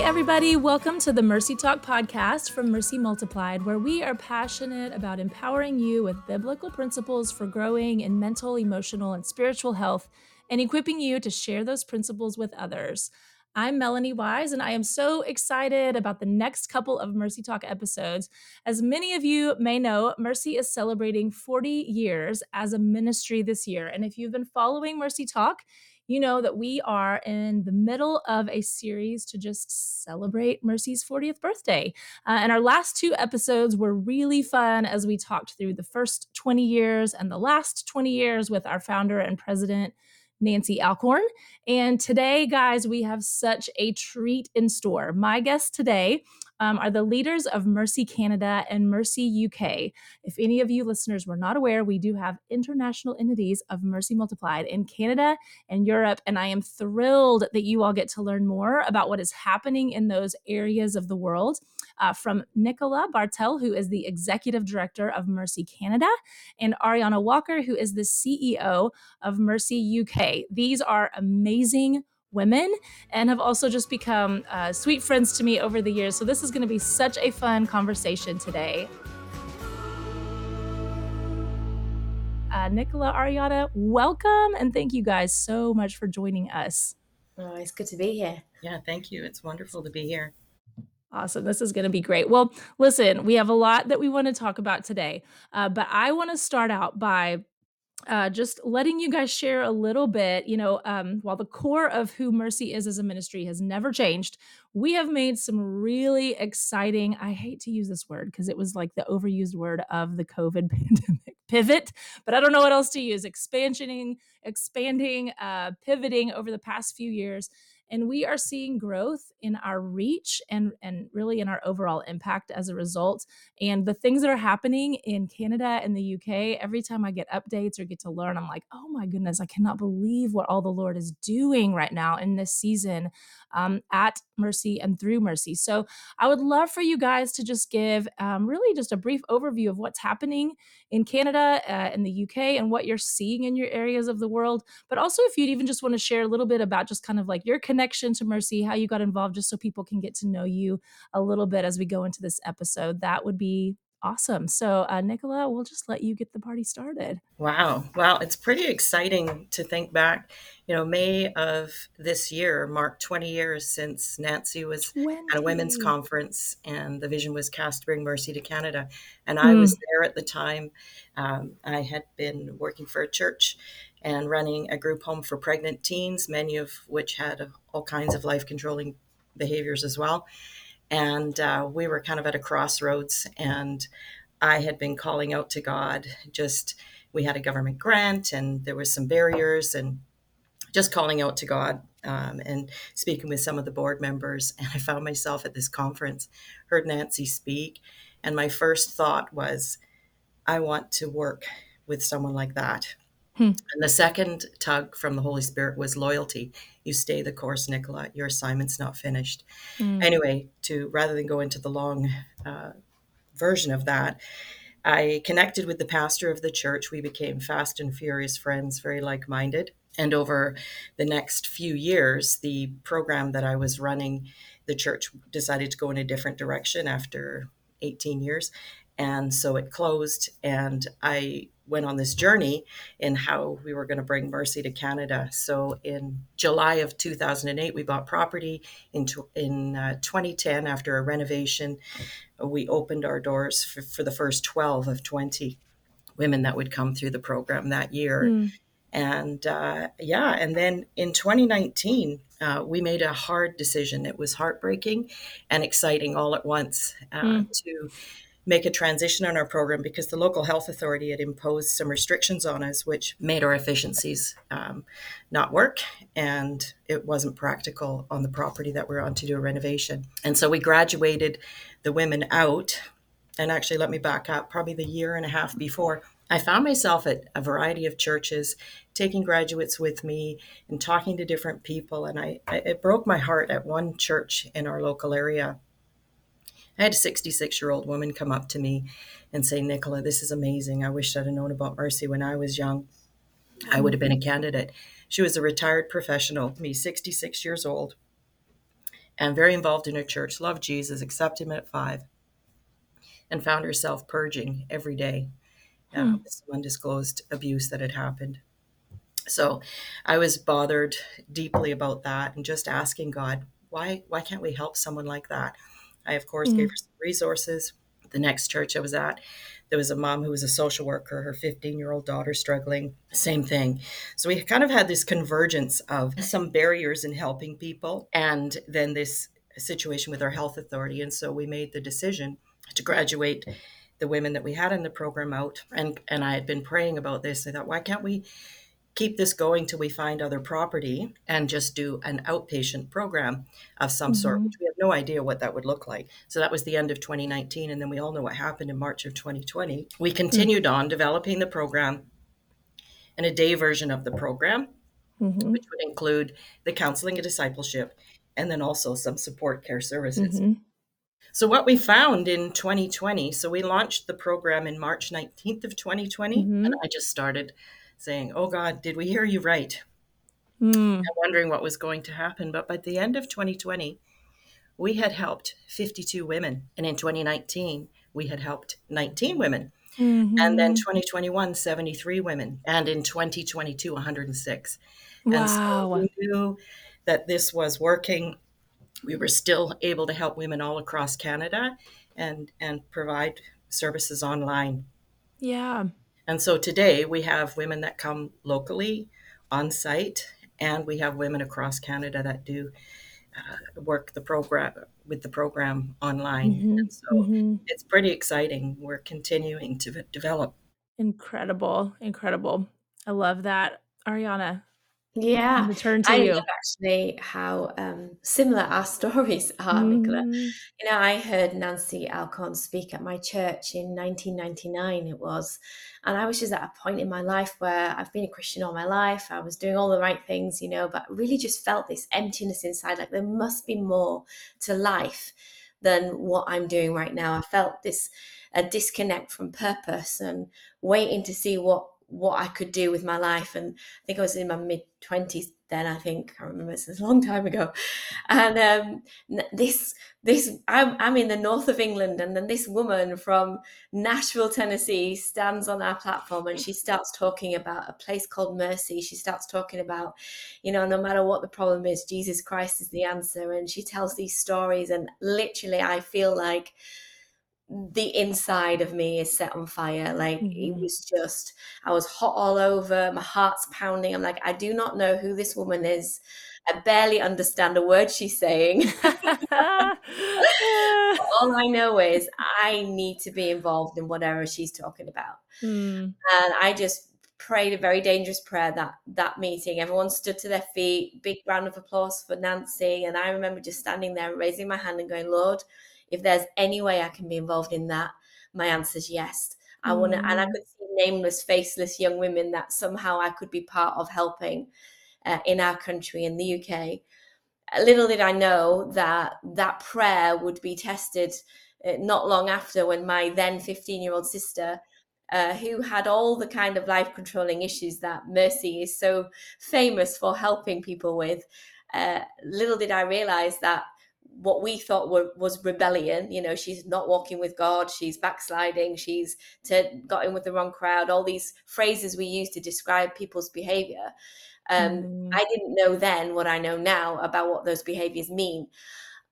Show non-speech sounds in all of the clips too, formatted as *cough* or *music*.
everybody. Welcome to the Mercy Talk podcast from Mercy Multiplied, where we are passionate about empowering you with biblical principles for growing in mental, emotional, and spiritual health and equipping you to share those principles with others. I'm Melanie Wise, and I am so excited about the next couple of Mercy Talk episodes. As many of you may know, Mercy is celebrating 40 years as a ministry this year. And if you've been following Mercy Talk, you know that we are in the middle of a series to just celebrate Mercy's 40th birthday. Uh, and our last two episodes were really fun as we talked through the first 20 years and the last 20 years with our founder and president. Nancy Alcorn. And today, guys, we have such a treat in store. My guests today um, are the leaders of Mercy Canada and Mercy UK. If any of you listeners were not aware, we do have international entities of Mercy Multiplied in Canada and Europe. And I am thrilled that you all get to learn more about what is happening in those areas of the world uh, from Nicola Bartel, who is the executive director of Mercy Canada, and Arianna Walker, who is the CEO of Mercy UK. These are amazing women and have also just become uh, sweet friends to me over the years. So, this is going to be such a fun conversation today. Uh, Nicola, Arianna, welcome and thank you guys so much for joining us. Oh, it's good to be here. Yeah, thank you. It's wonderful to be here. Awesome. This is going to be great. Well, listen, we have a lot that we want to talk about today, uh, but I want to start out by uh, just letting you guys share a little bit. You know, um, while the core of who Mercy is as a ministry has never changed, we have made some really exciting, I hate to use this word because it was like the overused word of the COVID *laughs* pandemic pivot, but I don't know what else to use. Expansioning, expanding, uh, pivoting over the past few years and we are seeing growth in our reach and and really in our overall impact as a result. And the things that are happening in Canada and the UK every time I get updates or get to learn I'm like oh my goodness I cannot believe what all the Lord is doing right now in this season um, at Mercy and through Mercy. So I would love for you guys to just give um, really just a brief overview of what's happening in Canada uh, in the UK and what you're seeing in your areas of the world. But also if you'd even just want to share a little bit about just kind of like your connection to Mercy, how you got involved, just so people can get to know you a little bit as we go into this episode, that would be awesome. So, uh, Nicola, we'll just let you get the party started. Wow. Well, it's pretty exciting to think back. You know, May of this year marked 20 years since Nancy was 20. at a women's conference and the vision was cast to bring mercy to Canada. And I mm. was there at the time. Um, I had been working for a church and running a group home for pregnant teens, many of which had all kinds of life controlling behaviors as well. And uh, we were kind of at a crossroads, and I had been calling out to God. Just we had a government grant, and there was some barriers, and just calling out to God um, and speaking with some of the board members. And I found myself at this conference, heard Nancy speak, and my first thought was, I want to work with someone like that. Hmm. And the second tug from the Holy Spirit was loyalty. You stay the course, Nicola. Your assignment's not finished. Hmm. Anyway, to rather than go into the long uh, version of that, I connected with the pastor of the church. We became fast and furious friends, very like minded. And over the next few years, the program that I was running, the church decided to go in a different direction after 18 years. And so it closed, and I went on this journey in how we were going to bring mercy to Canada. So in July of 2008, we bought property. In, in uh, 2010, after a renovation, we opened our doors for, for, the first 12 of 20 women that would come through the program that year. Mm. And uh, yeah, and then in 2019, uh, we made a hard decision. It was heartbreaking and exciting all at once uh, mm. to make a transition on our program because the local health authority had imposed some restrictions on us, which made our efficiencies um, not work. And it wasn't practical on the property that we're on to do a renovation. And so we graduated the women out. And actually, let me back up probably the year and a half before. I found myself at a variety of churches, taking graduates with me and talking to different people. And I, it broke my heart at one church in our local area I had a 66 year old woman come up to me and say, Nicola, this is amazing. I wish I'd have known about Mercy when I was young. I would have been a candidate. She was a retired professional, me 66 years old. and very involved in her church, loved Jesus, accepted him at five, and found herself purging every day uh, hmm. with some undisclosed abuse that had happened. So I was bothered deeply about that and just asking God, why why can't we help someone like that? I of course mm. gave her some resources. The next church I was at, there was a mom who was a social worker, her 15 year old daughter struggling, same thing. So we kind of had this convergence of some barriers in helping people and then this situation with our health authority. And so we made the decision to graduate the women that we had in the program out. And, and I had been praying about this. I thought, why can't we keep this going till we find other property and just do an outpatient program of some mm-hmm. sort, which we have no idea what that would look like. So that was the end of 2019. And then we all know what happened in March of 2020. We continued mm-hmm. on developing the program and a day version of the program, mm-hmm. which would include the counseling and discipleship, and then also some support care services. Mm-hmm. So what we found in 2020, so we launched the program in March 19th of 2020, mm-hmm. and I just started saying, "Oh God, did we hear you right?" Mm. wondering what was going to happen. But by the end of 2020, we had helped 52 women, and in 2019, we had helped 19 women. Mm-hmm. And then 2021, 73 women. And in 2022, 106. Wow. And so we knew that this was working we were still able to help women all across Canada and and provide services online. Yeah. And so today we have women that come locally on site and we have women across Canada that do uh, work the program with the program online. Mm-hmm. And so mm-hmm. it's pretty exciting. We're continuing to develop. Incredible. Incredible. I love that. Arianna, yeah, return to I you. love actually how um, similar our *laughs* stories are, mm. Nicola. Mm-hmm. You know, I heard Nancy Alcorn speak at my church in 1999, it was. And I was just at a point in my life where I've been a Christian all my life. I was doing all the right things, you know, but really just felt this emptiness inside like there must be more to life than what I'm doing right now. I felt this a disconnect from purpose and waiting to see what what I could do with my life. And I think I was in my mid 20s then, I think. I remember it's a long time ago. And um, this, this I'm, I'm in the north of England, and then this woman from Nashville, Tennessee stands on our platform and she *laughs* starts talking about a place called Mercy. She starts talking about, you know, no matter what the problem is, Jesus Christ is the answer. And she tells these stories, and literally, I feel like the inside of me is set on fire. Like mm-hmm. it was just, I was hot all over. My heart's pounding. I'm like, I do not know who this woman is. I barely understand a word she's saying. *laughs* all I know is *laughs* I need to be involved in whatever she's talking about. Mm. And I just prayed a very dangerous prayer that that meeting. Everyone stood to their feet, big round of applause for Nancy. And I remember just standing there, raising my hand and going, Lord, if there's any way I can be involved in that, my answer is yes. I want to, and I mm. could see nameless, faceless young women that somehow I could be part of helping uh, in our country, in the UK. Little did I know that that prayer would be tested uh, not long after when my then 15 year old sister, uh, who had all the kind of life controlling issues that Mercy is so famous for helping people with, uh, little did I realize that what we thought were, was rebellion. You know, she's not walking with God, she's backsliding, she's to, got in with the wrong crowd, all these phrases we use to describe people's behavior. Um, mm. I didn't know then what I know now about what those behaviors mean.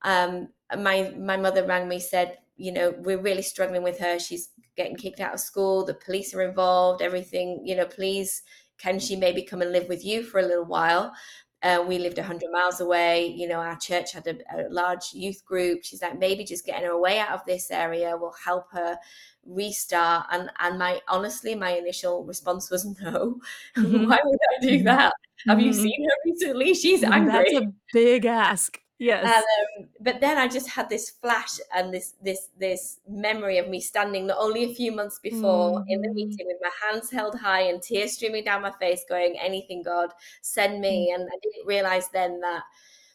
Um, my my mother rang me said, you know, we're really struggling with her. She's getting kicked out of school. The police are involved. Everything, you know, please, can she maybe come and live with you for a little while? Uh, we lived 100 miles away. You know, our church had a, a, large youth group. She's like, maybe just getting her away out of this area will help her restart. And and my honestly, my initial response was *laughs* no. Mm-hmm. Why would I do that? Mm-hmm. Have you mm-hmm. seen her recently? She's angry. That's a big ask. Yes. Um, but then I just had this flash and this this this memory of me standing not only a few months before mm. in the mm-hmm. meeting with my hands held high and tears streaming down my face, going, "Anything, God, send me." Mm. And I didn't realize then that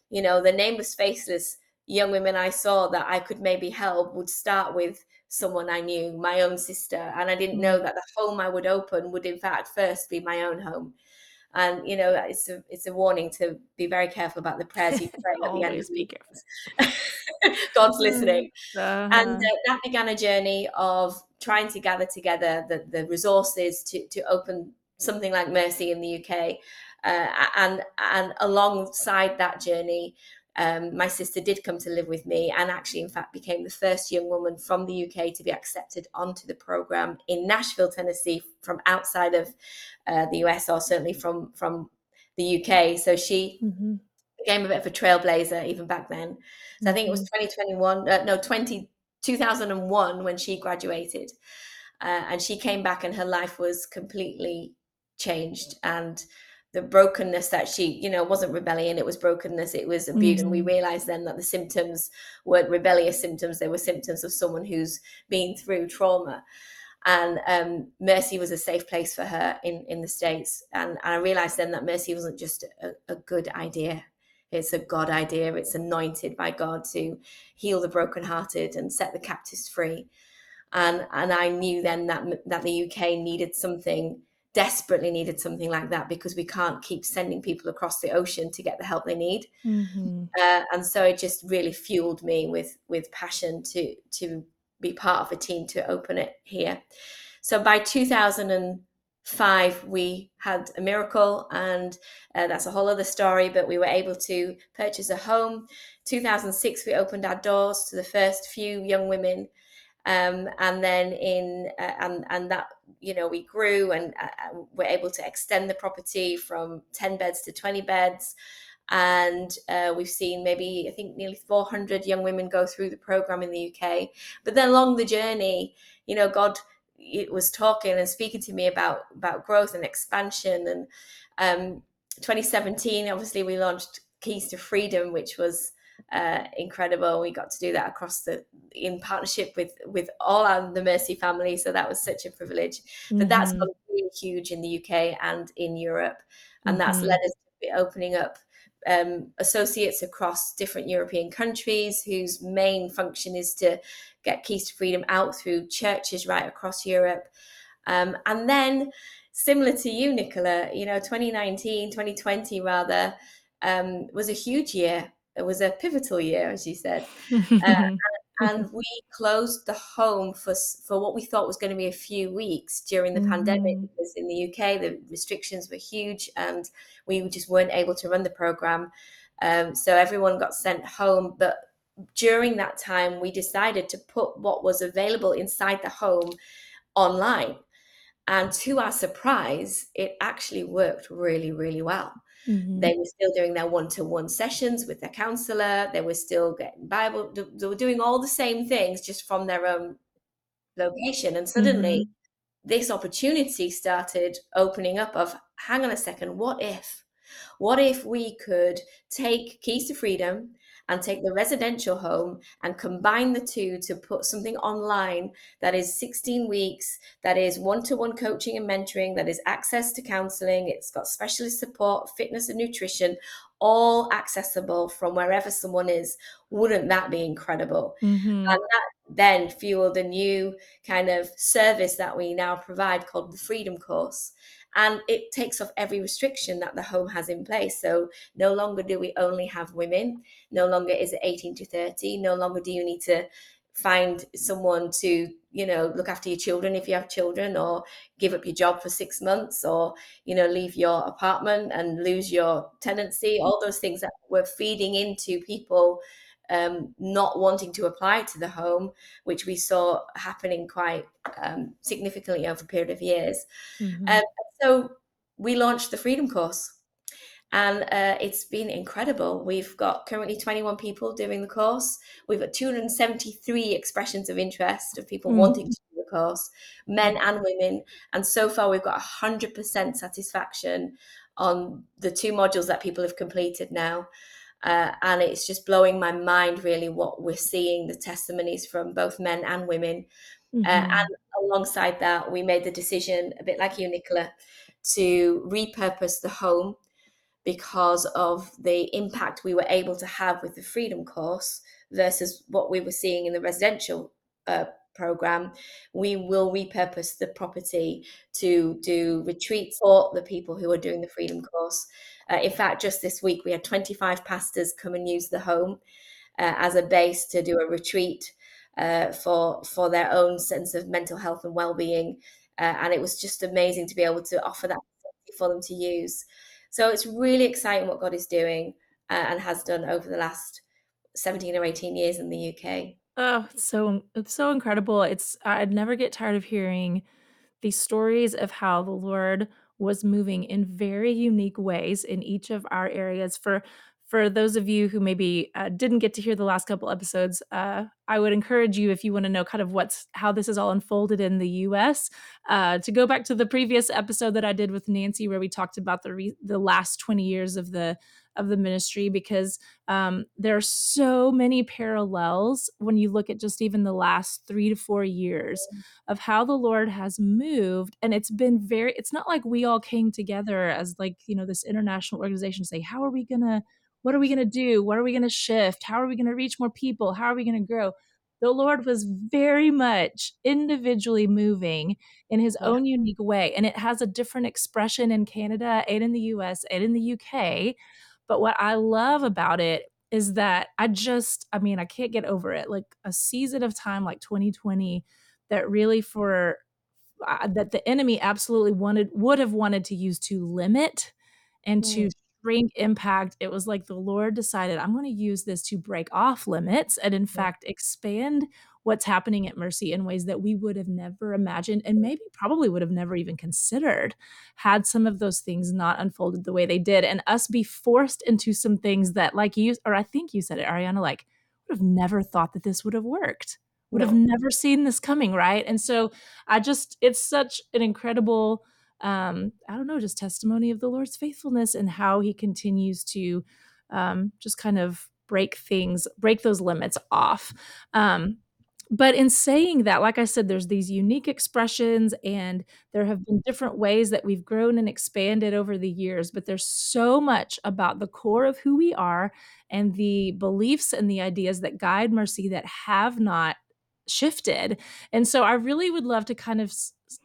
you know the nameless, faceless young women I saw that I could maybe help would start with someone I knew, my own sister, and I didn't know mm. that the home I would open would in fact first be my own home. And you know, it's a it's a warning to be very careful about the prayers you pray at the end. Of the *laughs* God's listening, uh-huh. and uh, that began a journey of trying to gather together the, the resources to to open something like Mercy in the UK, uh, and and alongside that journey, um, my sister did come to live with me and actually, in fact, became the first young woman from the UK to be accepted onto the program in Nashville, Tennessee, from outside of uh, the US or certainly from from the UK. So she mm-hmm. became a bit of a trailblazer even back then. So I think it was mm-hmm. 2021, uh, no, 20, 2001 when she graduated. Uh, and she came back and her life was completely changed. And the brokenness that she, you know, wasn't rebellion, it was brokenness, it was abuse. Mm-hmm. And we mm-hmm. realized then that the symptoms weren't rebellious symptoms, they were symptoms of someone who's been through trauma. And um, Mercy was a safe place for her in, in the States. And, and I realized then that Mercy wasn't just a, a good idea, it's a God idea. It's anointed by God to heal the brokenhearted and set the captives free. And and I knew then that that the UK needed something desperately needed something like that because we can't keep sending people across the ocean to get the help they need. Mm-hmm. uh, and so it just really fueled me with with passion to to be part of a team to open it here. So by 2005 we had a miracle and uh, that's a whole other story but we were able to purchase a home. 2006 we opened our doors to the first few young women um, and then in uh, and and that you know we grew and uh, we're able to extend the property from 10 beds to 20 beds. And uh, we've seen maybe i think nearly 400 young women go through the program in the uk but then along the journey you know god it was talking and speaking to me about about growth and expansion. And um, 2017 obviously we launched keys to freedom which was uh, incredible. We got to do that across the in partnership with with all our the Mercy family, so that was such a privilege. Mm-hmm. But that's mm-hmm. really huge in the UK and in Europe, and mm-hmm. that's led us to be opening up um, associates across different European countries whose main function is to get Keys to Freedom out through churches right across Europe. Um, and then, similar to you, Nicola, you know, 2019, 2020 rather, um, was a huge year it was a pivotal year, as you said. Uh, *laughs* and, we closed the home for for what we thought was going to be a few weeks during the mm. pandemic because in the UK the restrictions were huge and we just weren't able to run the program. Um, so everyone got sent home, but during that time we decided to put what was available inside the home online. And to our surprise, it actually worked really, really well. Mm-hmm. They were still doing their one to one sessions with their counselor. They were still getting Bible. They were doing all the same things just from their own location. And suddenly, mm-hmm. this opportunity started opening up of hang on a second, what if? What if we could take Keys to Freedom and take the residential home and combine the two to put something online that is 16 weeks, that is one to one coaching and mentoring, that is access to counseling, it's got specialist support, fitness and nutrition, all accessible from wherever someone is. Wouldn't that be incredible? Mm-hmm. And that then fueled a new kind of service that we now provide called the Freedom Course and it takes off every restriction that the home has in place. So no longer do we only have women, no longer is it 18 to 30, no longer do you need to find someone to you know look after your children if you have children or give up your job for six months or you know leave your apartment and lose your tenancy all those things that we're feeding into people um, not wanting to apply to the home, which we saw happening quite um, significantly over a period of years. Mm-hmm. Um, so we launched the Freedom Course. And uh, it's been incredible. We've got currently 21 people doing the course. We've got 273 expressions of interest of people mm. wanting to do the course, men and women. And so far, we've got 100% satisfaction on the two modules that people have completed now. Uh, and it's just blowing my mind, really, what we're seeing the testimonies from both men and women. Uh, mm-hmm. Uh, and alongside that, we made the decision, a bit like you, Nicola, to repurpose the home because of the impact we were able to have with the Freedom course versus what we were seeing in the residential uh, program, we will repurpose the property to do retreats for the people who are doing the freedom course. Uh, in fact, just this week, we had 25 pastors come and use the home uh, as a base to do a retreat uh, for for their own sense of mental health and well-being. Uh, and it was just amazing to be able to offer that for them to use. So it's really exciting what God is doing uh, and has done over the last 17 or 18 years in the UK. Oh, so it's so incredible. It's I'd never get tired of hearing these stories of how the Lord was moving in very unique ways in each of our areas. For for those of you who maybe uh, didn't get to hear the last couple episodes, uh, I would encourage you if you want to know kind of what's how this is all unfolded in the U.S. Uh, to go back to the previous episode that I did with Nancy, where we talked about the re- the last twenty years of the of the ministry, because um, there are so many parallels when you look at just even the last three to four years of how the Lord has moved, and it's been very. It's not like we all came together as like you know this international organization to say how are we gonna what are we going to do? What are we going to shift? How are we going to reach more people? How are we going to grow? The Lord was very much individually moving in his own unique way. And it has a different expression in Canada and in the US and in the UK. But what I love about it is that I just, I mean, I can't get over it. Like a season of time like 2020 that really for uh, that the enemy absolutely wanted would have wanted to use to limit and to impact, it was like the Lord decided, I'm going to use this to break off limits and, in fact, expand what's happening at Mercy in ways that we would have never imagined and maybe probably would have never even considered had some of those things not unfolded the way they did and us be forced into some things that, like you, or I think you said it, Arianna, like, would have never thought that this would have worked would no. have never seen this coming right? And so i just it's such an incredible um, I don't know, just testimony of the Lord's faithfulness and how he continues to um, just kind of break things, break those limits off. Um, but in saying that, like I said, there's these unique expressions, and there have been different ways that we've grown and expanded over the years. But there's so much about the core of who we are and the beliefs and the ideas that guide Mercy that have not shifted. And so I really would love to kind of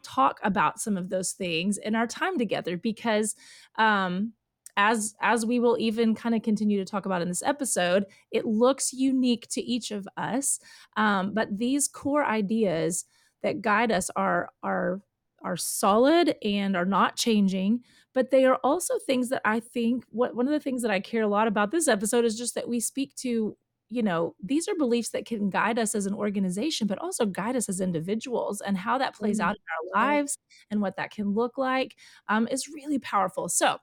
talk about some of those things in our time together because um as as we will even kind of continue to talk about in this episode it looks unique to each of us um, but these core ideas that guide us are are are solid and are not changing but they are also things that i think what one of the things that i care a lot about this episode is just that we speak to you know, these are beliefs that can guide us as an organization, but also guide us as individuals and how that plays mm-hmm. out in our lives and what that can look like um, is really powerful. So,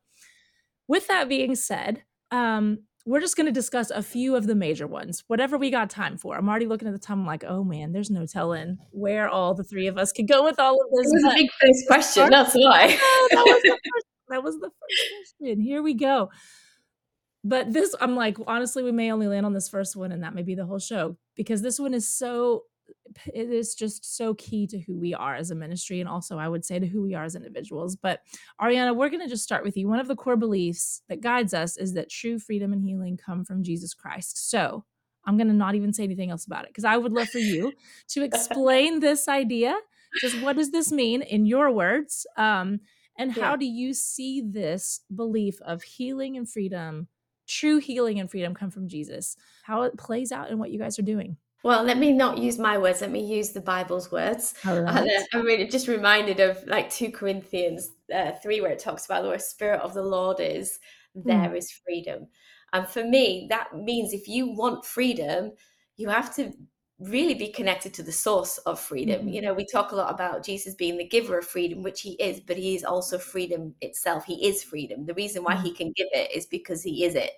with that being said, um, we're just going to discuss a few of the major ones, whatever we got time for. I'm already looking at the time. I'm like, oh man, there's no telling where all the three of us could go with all of this. It was a big first question. *laughs* That's why. that, was the *laughs* first, that was the first question. Here we go but this i'm like honestly we may only land on this first one and that may be the whole show because this one is so it is just so key to who we are as a ministry and also i would say to who we are as individuals. But arianna we're going to just start with you. One of the core beliefs that guides us is that true freedom and healing come from jesus christ. So i'm going to not even say anything else about it because i would love for you to *laughs* explain this idea. Just what does this mean in your words? Um, and how yeah. do you see this belief of healing and freedom true healing and freedom come from Jesus, how it plays out in what you guys are doing. Well, let me not use my words. Let me use the Bible's words. *laughs* Right. Uh, I'm really just reminded of like 2 Corinthians uh, 3, where it talks about the Spirit of the Lord is, hmm. there mm. is freedom. And for me, that means if you want freedom, you have to really be connected to the source of freedom. Mm-hmm. You know, we talk a lot about Jesus being the giver of freedom, which he is, but he is also freedom itself. He is freedom. The reason why mm-hmm. he can give it is because he is it.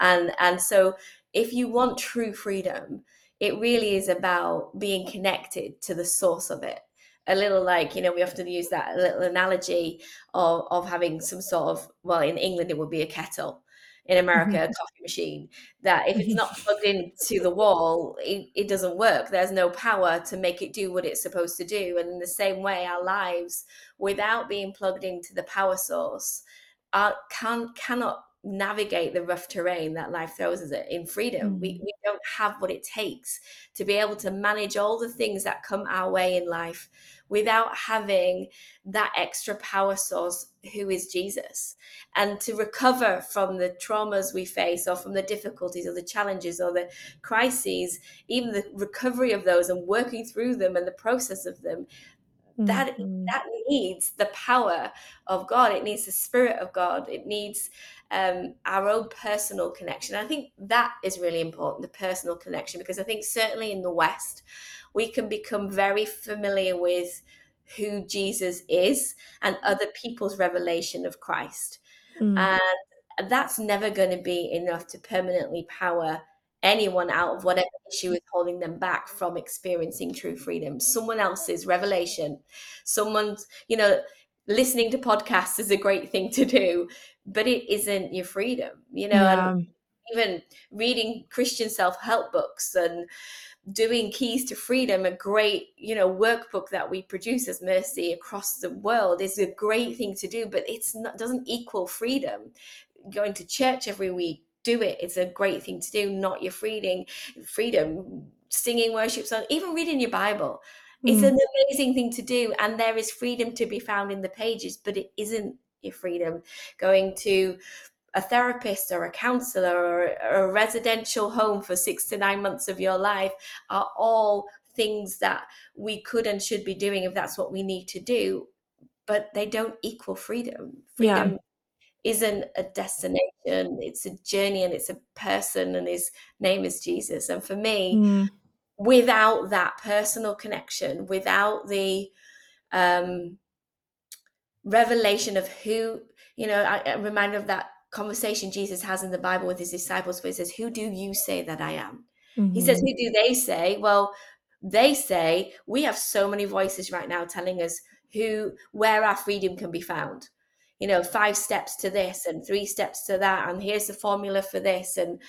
And and so if you want true freedom, it really is about being connected to the source of it. A little like, you know, we often use that little analogy of, of having some sort of, well, in England, it would be a kettle in America, mm-hmm. a *laughs* coffee machine, that if it's not *laughs* plugged into the wall, it, it, doesn't work. There's no power to make it do what it's supposed to do. And in the same way, our lives, without being plugged into the power source, are, can, cannot navigate the rough terrain that life throws us in freedom. Mm. We, we don't have what it takes to be able to manage all the things that come our way in life without having that extra power source who is Jesus. And to recover from the traumas we face or from the difficulties or the challenges or the crises, even the recovery of those and working through them and the process of them, that mm-hmm. that needs the power of God. It needs the Spirit of God. It needs um, our own personal connection. I think that is really important, the personal connection, because I think certainly in the West, we can become very familiar with who Jesus is and other people's revelation of Christ. Mm. And that's never going to be enough to permanently power anyone out of whatever issue is holding them back from experiencing true freedom. Someone else's revelation, someone's, you know, listening to podcasts is a great thing to do, but it isn't your freedom, you know, yeah. and even reading Christian self-help books and doing keys to freedom a great you know workbook that we produce as mercy across the world is a great thing to do but it's not doesn't equal freedom. Going to church every week do it it's a great thing to do not your freedom freedom singing worship songs even reading your bible. Mm. it's an amazing thing to do and there is freedom to be found in the pages but it isn't your freedom. Going to a therapist or a counselor or, a residential home for six to nine months of your life are all things that we could and should be doing if that's what we need to do but they don't equal freedom freedom yeah. isn't a destination it's a journey and it's a person and his name is jesus and for me mm. without that personal connection without the um revelation of who you know I, i'm reminded of that conversation Jesus has in the Bible with his disciples where he says, Who do you say that I am? Mm-hmm. He says, mm-hmm. Who do they say? Well, they say we have so many voices right now telling us who where our freedom can be found. You know, five steps to this and three steps to that, and here's the formula for this. And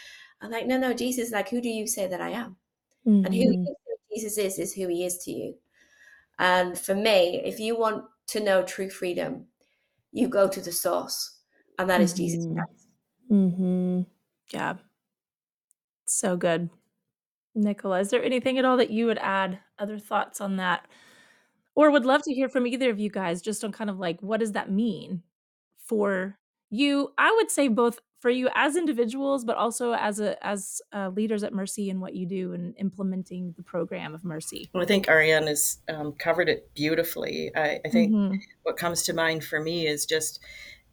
I'm like, no, no, Jesus, like, who do you say that I am? Mm-hmm. And who mm-hmm. Jesus is is who he is to you. And for me, if you want to know true freedom, you go to the source and that is Jesus mm-hmm. Christ. Mm-hmm. Yeah. So good. Nicola, is there anything at all that you would add? Other thoughts on that? Or would love to hear from either of you guys just on kind of like what does that mean for you? I would say both for you as individuals, but also as a as uh, leaders at Mercy and what you do in implementing the program of Mercy. Well, I think Arianna has um, covered it beautifully. I, I think mm-hmm. what comes to mind for me is just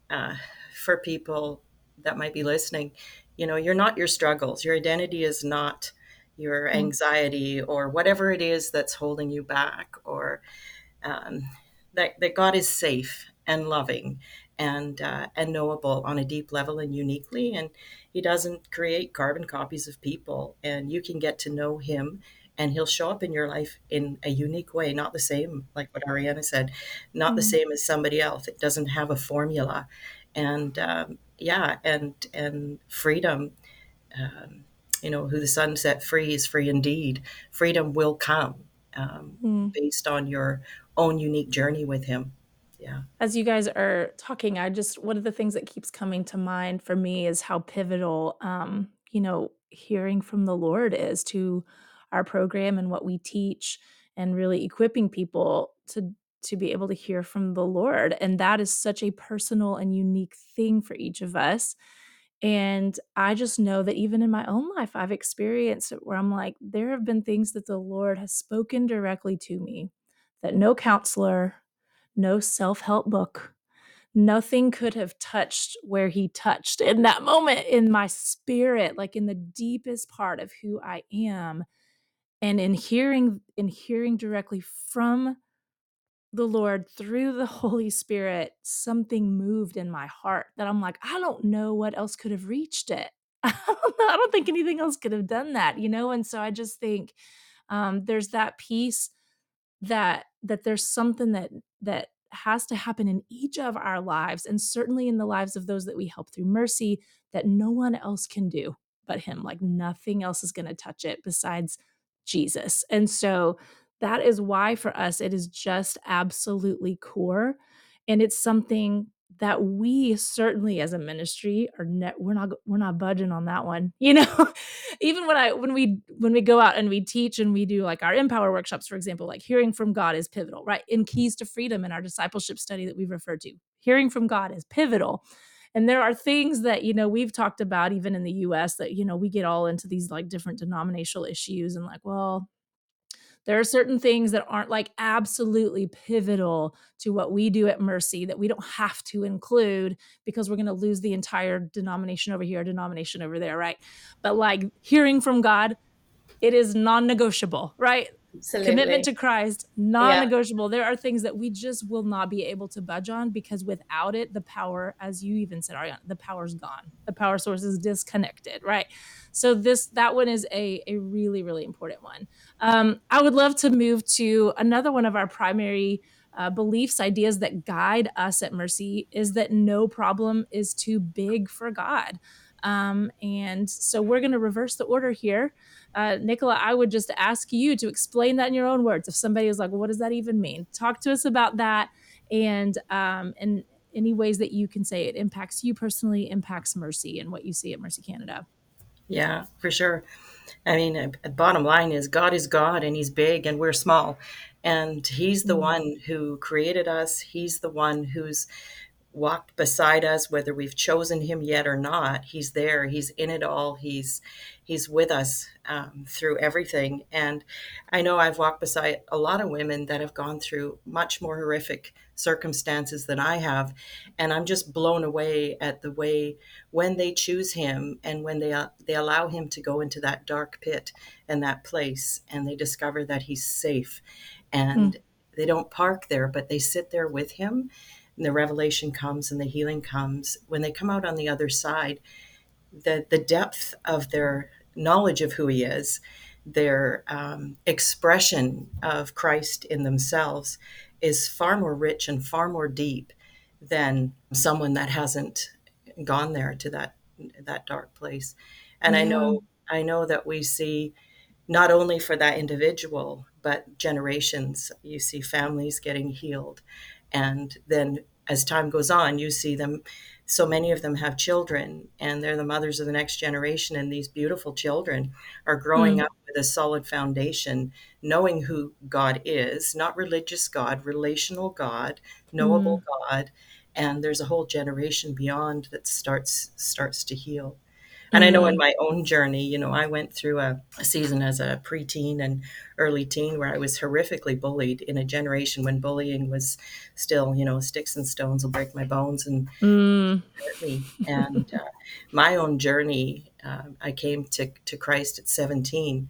uh, for people that might be listening, you know, you're not your struggles. Your identity is not your mm. anxiety or whatever it is that's holding you back, or um, that, that God is safe and loving and uh, and knowable on a deep level and uniquely, and He doesn't create carbon copies of people, and you can get to know Him. And he'll show up in your life in a unique way, not the same, like what Arianna said, not mm-hmm. the same as somebody else. It doesn't have a formula and um, yeah, and and freedom. Um, you know, who the Son set free is free indeed. Freedom will come um, mm. based on your own unique journey with Him. Yeah. As you guys are talking, I just one of the things that keeps coming to mind for me is how pivotal, um, you know, hearing from the Lord is to our program and what we teach, and really equipping people to to be able to hear from the Lord. And that is such a personal and unique thing for each of us. And I just know that even in my own life, I've experienced it where I'm like, there have been things that the Lord has spoken directly to me that no counselor, no self help book, nothing could have touched where He touched in that moment in my spirit, like in the deepest part of who I am. And in hearing, in hearing directly from the Lord through the *laughs* Holy Spirit, something moved in my heart that I'm like, I don't know what else could have reached it. *laughs* I don't, think anything else could have done that, you know? And so I just think um, there's that piece that that there's something that that has to happen in each of our lives and certainly in the lives of those that we help through mercy that no one else can do but him like nothing else is going to touch it besides Jesus. And so that is why for us it is just absolutely core and it's something that we certainly as a ministry are we're not we're not budging on that one *laughs* you know? Even when i when we when we go out and we teach and we do like our empower workshops for example like hearing from god is pivotal right? In keys to freedom in our discipleship study that we've referred to hearing from god is pivotal. And there are things that you know we've talked about even in the us that you know we get all into these like different denominational issues and like well there are certain things that aren't like absolutely pivotal to what we do at Mercy that we don't have to include because we're going to lose the entire denomination over here, denomination over there, right? But like hearing from God, it is non negotiable, right? Absolutely. Commitment to Christ, non negotiable. Yeah. There are things that we just will not be able to budge on because without it, the power, as you even said, Arianna, the power's gone. The power source is disconnected, right? So this that one is a, a really, really important one. Um, I would love to move to another one of our primary uh, beliefs, ideas that guide us at Mercy is that no problem is too big for God. Um, and so we're going to reverse the order here. Uh, Nicola, I would just ask you to explain that in your own words. If somebody is like, well, what does that even mean? Talk to us about that and um, and any ways that you can say it impacts you personally, impacts Mercy and what you see at Mercy Canada. Yeah, for sure. I mean, uh, bottom line is God is God and He's big and we're small. And He's the mm-hmm. one who created us. He's the one who's walked beside us whether we've chosen him yet or not he's there he's in it all he's he's with us um, through everything and i know i've walked beside a lot of women that have gone through much more horrific circumstances than i have and i'm just blown away at the way when they choose him and when they uh, they allow him to go into that dark pit and that place and they discover that he's safe and mm. they don't park there but they sit there with him and the revelation comes and the healing comes, when they come out on the other side, the, the depth of their knowledge of who he is, their um, expression of Christ in themselves is far more rich and far more deep than someone that hasn't gone there to that that dark place. And yeah. I know I know that we see not only for that individual but generations you see families getting healed and then as time goes on, you see them. So many of them have children, and they're the mothers of the next generation. And these beautiful children are growing mm. up with a solid foundation, knowing who God is, not religious God, relational God, knowable mm. God. And there's a whole generation beyond that starts starts to heal. And I know in mm-hmm. my own journey, you know, I went through a, a, season as a preteen and early teen where I was horrifically bullied in a generation when bullying was still, you know, sticks and stones will break my bones and mm. hurt me. And uh, my own journey, uh, I came to, to Christ at 17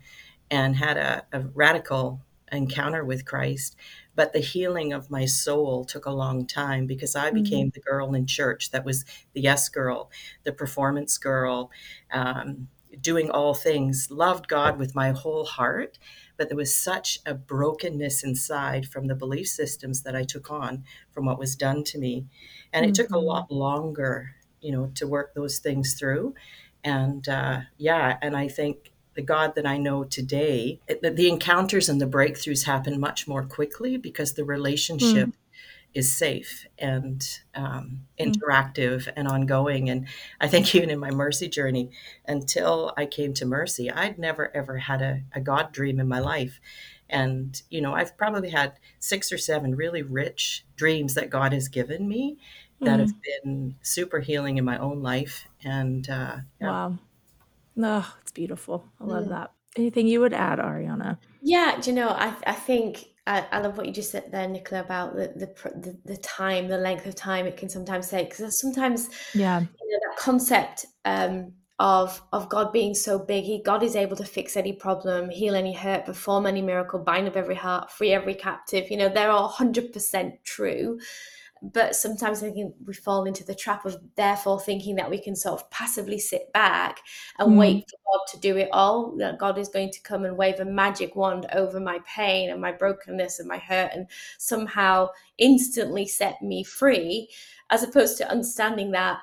and had a, a radical encounter with Christ but the healing of my soul took a long time because I became mm-hmm. the girl in church that was the yes girl, the performance girl, um, doing all things, loved God with my whole heart. But there was such a brokenness inside from the belief systems that I took on from what was done to me. And mm-hmm. it took a mm-hmm. lot longer, you know, to work those things through. And uh, yeah, and I think the God that I know today, the, the encounters and the breakthroughs happen much more quickly because the relationship mm. is safe and um, hmm. interactive mm. and ongoing. And I think *laughs* even in my mercy journey, until I came to mercy, I'd never ever had a, a God dream in my life. And, you know, I've probably had six or seven really rich dreams that God has given me that mm. have been super healing in my own life. And uh, yeah. wow. Oh, it's beautiful. I love mm. that. Anything you would add, Arianna? Yeah, do you know, I, I think I, I love what you just said there, Nicola, about the, the, the the time, the length of time it can sometimes take. Because sometimes, yeah, you know, that concept um, of of God being so big, he God is able to fix any problem, heal any hurt, perform any miracle, bind up every heart, free every captive. You know, they're all hundred percent true but sometimes I think we fall into the trap of therefore thinking that we can sort of passively sit back and mm. wait for God to do it all. That God is going to come and wave a magic wand over my pain and my brokenness and my hurt and somehow instantly set me free, as opposed to understanding that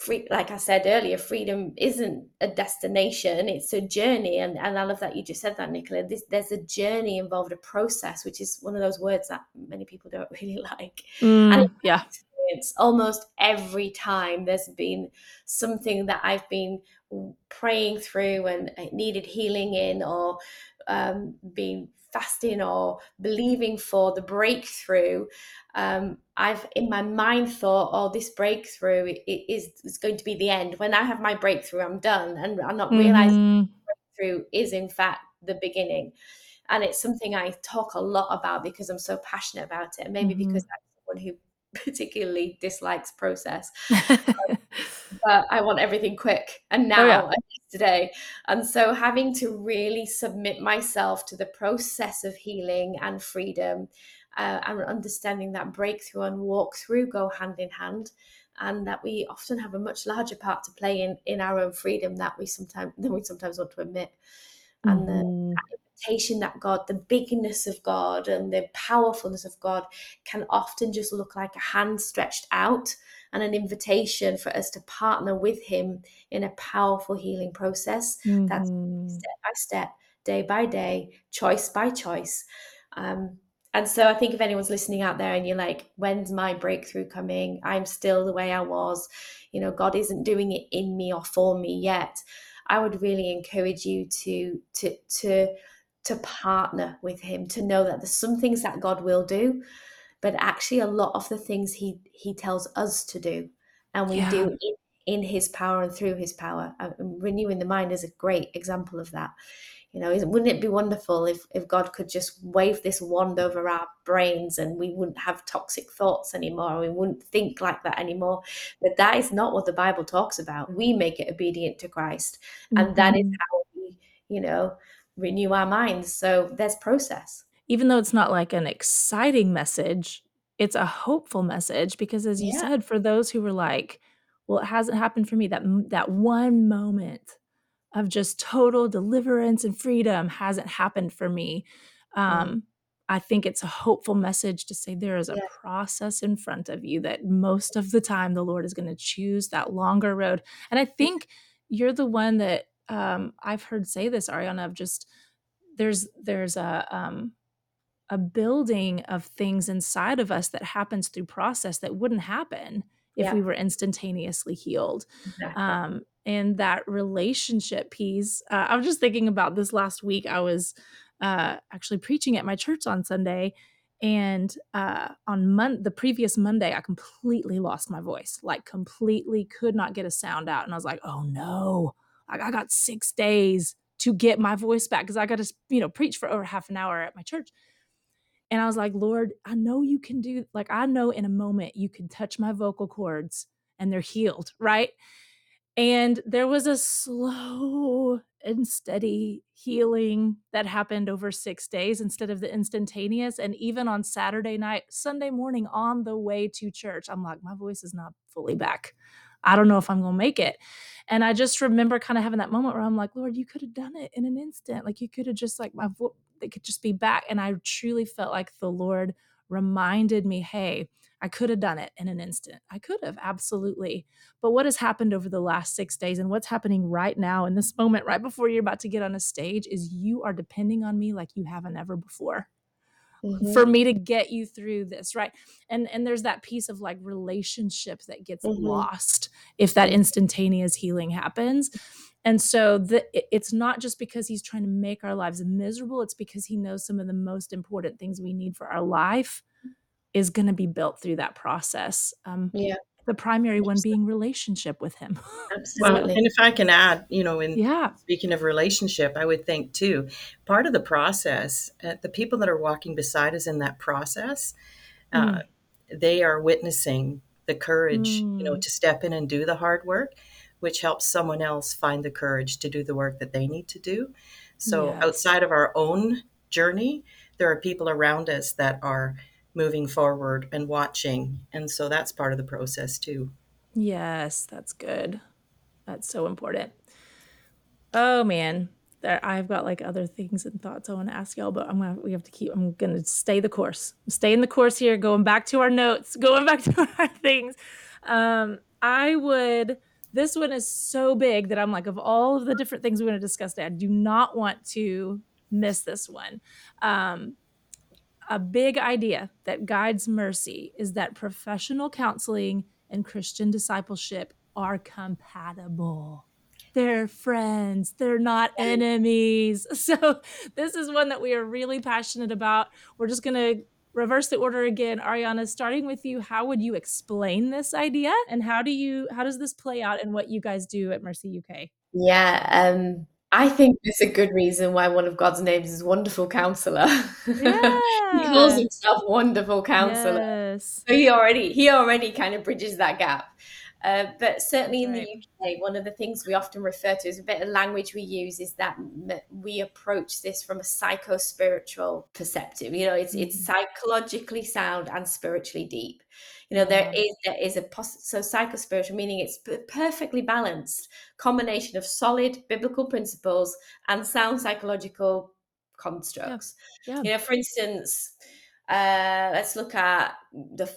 free like i said earlier freedom isn't a destination it's a journey. And, and i love that you just said that nicola. This, there's a journey involved a process which is one of those words that many people don't *laughs* really like. Mm, and yeah. Almost every time there's been something that I've been praying through and it needed healing in or um, been fasting or believing for the breakthrough um, i've in my mind thought oh this breakthrough is, is going to be the end when i have my breakthrough i'm done and i'm not realizing mm-hmm. breakthrough is in fact the beginning and it's something i talk a lot about because i'm so passionate about it and maybe mm-hmm. because i'm someone who *laughs* particularly dislikes process. *laughs* um, but I want everything quick and now oh, yeah. today. And so having to really submit myself to the process of healing and freedom uh, and understanding that breakthrough and walk through go hand in hand and that we often have a much larger part to play in in our own freedom that we sometimes *laughs* than we sometimes want to admit. And the representation that God, the bigness of God, and the powerfulness of God can often just look like a hand stretched out and an invitation for us to partner with Him in a powerful healing process. Mm-hmm. That's step by step, day by day, choice by choice. Um, and so I think if anyone's listening out there and you're like, when's my breakthrough coming? I'm still the way I was. You know, God isn't doing it in me or for me yet. I would really encourage you to to to to partner with him to know that there's some things that God will do but actually a lot of the things he he tells us to do and we yeah. do in, in, his power and through his power and renewing the mind is a great example of that you know wouldn't it be wonderful if if god could just wave this wand over our brains and we wouldn't have toxic thoughts anymore we wouldn't think like that anymore but that is not what the bible talks about we make it obedient to christ and mm-hmm. that is mm-hmm. how we you know renew our minds. So there's process. Even though it's not like an exciting message, it's a hopeful message because as you yeah. said for those who were like, well it hasn't happened for me that that one moment of just total deliverance and freedom hasn't happened for me. Um, mm. I think it's a hopeful message to say there is a yeah. process in front of you that most of the time the Lord is going to choose that longer road. And I think you're the one that um, I've heard say this, Arianna, of just there's there's a um, a building of things inside of us that happens through process that wouldn't happen if yeah. we were instantaneously healed. Exactly. Um, and that relationship piece, uh, I was just thinking about this last week. I was uh, actually preaching at my church on Sunday, and uh, on mon- the previous Monday, I completely lost my voice, like completely could not get a sound out, and I was like, "Oh no!" I got six days to get my voice back because I got to, you know, preach for over half an hour at my church. And I was like, Lord, I know you can do, like, I know in a moment you can touch my vocal cords and they're healed, right? And there was a slow and steady healing that happened over six days instead of the instantaneous. And even on Saturday night, Sunday morning on the way to church, I'm like, my voice is not fully back. I don't know if I'm going to make it. And I just remember kind of having that moment where I'm like, Lord, you could have done it in an instant. Like you could have just like my voice, it could just be back. And I truly felt like the Lord reminded me, hey, I could have done it in an instant. I could have, absolutely. But what has happened over the last six days and what's happening right now in this moment, right before you're about to get on a stage, is you are depending on me like you haven't ever before mm-hmm. for me to get you through this right and and there's that piece of like relationship that gets mm-hmm. lost if that instantaneous healing happens and so the, it's not just because he's trying to make our lives miserable it's because he knows some of the most important things we need for our life is going to be built through that process um, yeah the primary one being relationship with him. *laughs* Absolutely. Well, and if I can add, you know, in yeah. speaking of relationship, I would think too, part of the process, uh, the people that are walking beside us in that process, uh, mm. they are witnessing the courage, mm. you know, mm. to step in and do the hard work, which helps someone else find the courage to do the work that they need to do. So yes. outside of our own journey, there are people around us that are moving forward and watching. And so that's part of the process too. Yes, that's good. That's so important. Oh man, there I've got like other things and thoughts I want to ask y'all, but I'm gonna we have to keep I'm gonna stay the course. Stay in the course here, going back to our notes, *laughs* going back to *laughs* our things. Um, I would this one is so big that I'm like, of all of the different things we're going to discuss today, I do not want to miss this one. Um, a big idea that guides Mercy is that professional counseling and Christian discipleship are compatible. They're friends, they're not enemies. *laughs* So, this is one that we are really passionate about. We're just going to reverse the order again. Arianna, starting with you, how would you explain this idea and how do you how does this play out in what you guys do at Mercy UK? Yeah, um I think there's a good reason why one of God's names is Wonderful Counselor. Yeah. *laughs* he calls himself Wonderful Counselor. Yes. So he already he already kind of bridges that gap. Uh, but certainly in right. the UK, one of the things we often refer to as a bit of language we use is that we approach this from a psycho spiritual perspective. You know, it's mm-hmm. it's psychologically sound and spiritually deep. You know, there is there is a pos- so psycho spiritual meaning it's perfectly balanced combination of solid biblical principles and sound psychological constructs. Yeah. Yeah. You know, for instance, uh, let's look at the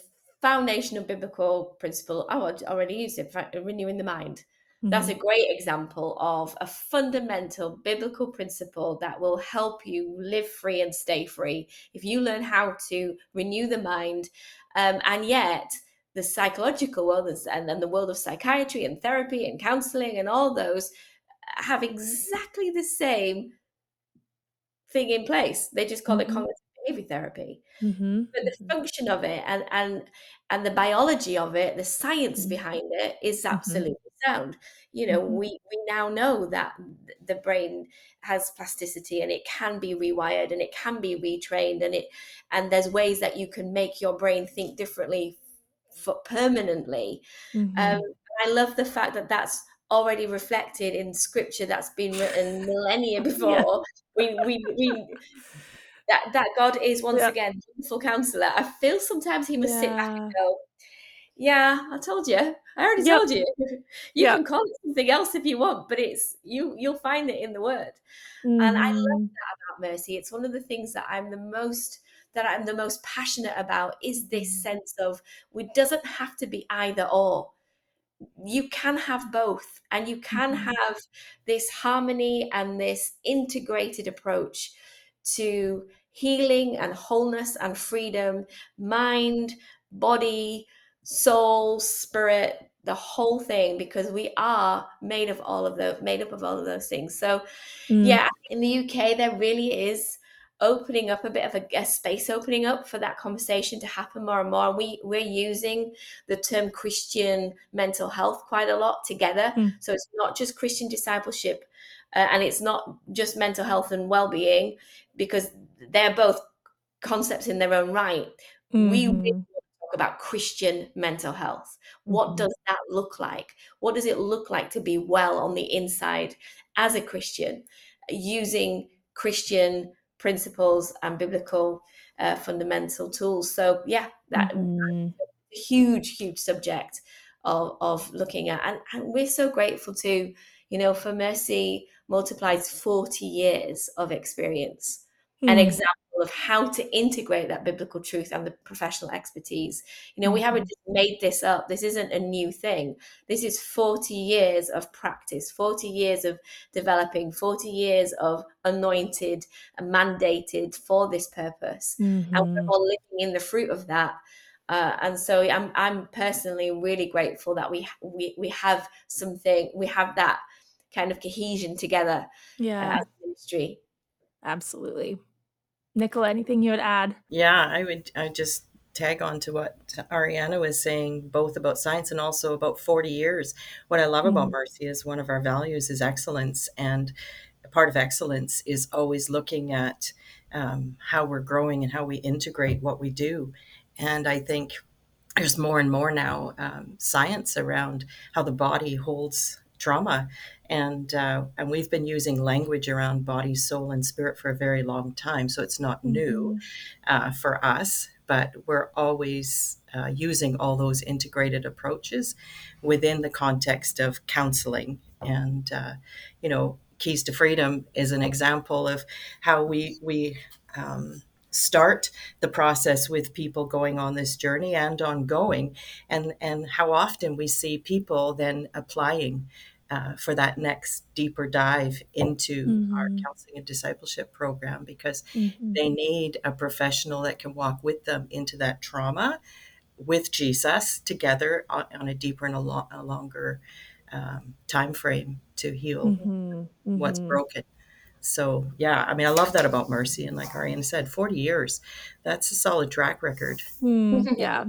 foundation of biblical principle. Oh, I already used it, renewing the mind. Mm-hmm. That's a great example of a fundamental biblical principle that will help you live free and stay free. If you learn how to renew the mind, um, and yet the psychological world and, and the world of psychiatry and therapy and counseling and all those have exactly the same thing in place. They just call mm-hmm. it cognitive behavior therapy. Mm-hmm. But the mm-hmm. function of it and and and the biology of it, the science mm-hmm. behind it is mm-hmm. absolutely sound. You know, mm-hmm. we we now know that the brain has plasticity and it can be rewired and it can be retrained and it and there's ways that you can make your brain think differently for permanently. Um, I love the fact that that's already reflected in scripture that's been written millennia *laughs* before. Yeah. We, we, we that that God is once yeah. again wonderful counselor. I feel sometimes he must yeah. sit back and go, "Yeah, I told you. I already yep. told you. *laughs* You yep. can call it something else if you want, but it's you. You'll find it in the Word." Mm. And I love mm. that about mercy. It's one of the things that I'm the most that I'm the most passionate about is this mm. sense of it doesn't have to be either or. You can have both, and you can mm-hmm. have this harmony and this integrated approach to healing and wholeness and freedom, mind, body, soul, spirit, the whole thing, because we are made of all of those, made up of all of those things. So, mm. yeah, in the UK, there really is opening up a bit of a, a, space opening up for that conversation to happen more and more. We we're using the term Christian mental health quite a lot together. Mm. So it's not just Christian discipleship, uh, and it's not just mental health and well-being because they're both concepts in their own right. Mm-hmm. We really talk about Christian mental health. What mm-hmm. does that look like? What does it look like to be well on the inside as a Christian using Christian principles and biblical uh, fundamental tools? So, yeah, that mm-hmm. huge, huge subject of, of looking at. And, and we're so grateful to, you know, for Mercy multiplies 40 years of experience, mm. an hmm. example of how to integrate that biblical truth and the professional expertise. You know, we haven't hmm. just made this up. This isn't a new thing. This is 40 years of practice, 40 years of developing, 40 years of anointed and mandated for this purpose. Mm-hmm. And we're mm-hmm. all living in the fruit of that. Uh, and so I'm I'm personally really grateful that we we we have something we have that kind of cohesion together uh, yeah. as ministry. Absolutely. Nicola, anything you would add? Yeah, I would I just tag on to what Arianna was saying, both about science and also about 40 years. What I love mm-hmm. about Mercy is one of our values is excellence. And part of excellence is always looking at um, how we're growing and how we integrate what we do. And I think there's more and more now um, science around how the body holds trauma and uh, and we've been using language around body, soul, and spirit for a very long time. So it's not mm-hmm. new uh, for us, but we're always uh, using all those integrated approaches within the context of counseling. And uh, you know, Keys to Freedom is an example of how we we um, start the process with people going on this journey and ongoing and and how often we see people then applying uh, for that next deeper dive into mm-hmm. our counseling and discipleship program because mm-hmm. they need a professional that can walk with them into that trauma with Jesus together on, on a deeper and a, lo- a longer um, time frame to heal mm-hmm. what's mm-hmm. broken. So yeah, I mean, I love that about Mercy, and like Arianna said, forty years, that's a solid track record. Mm, *laughs* yeah,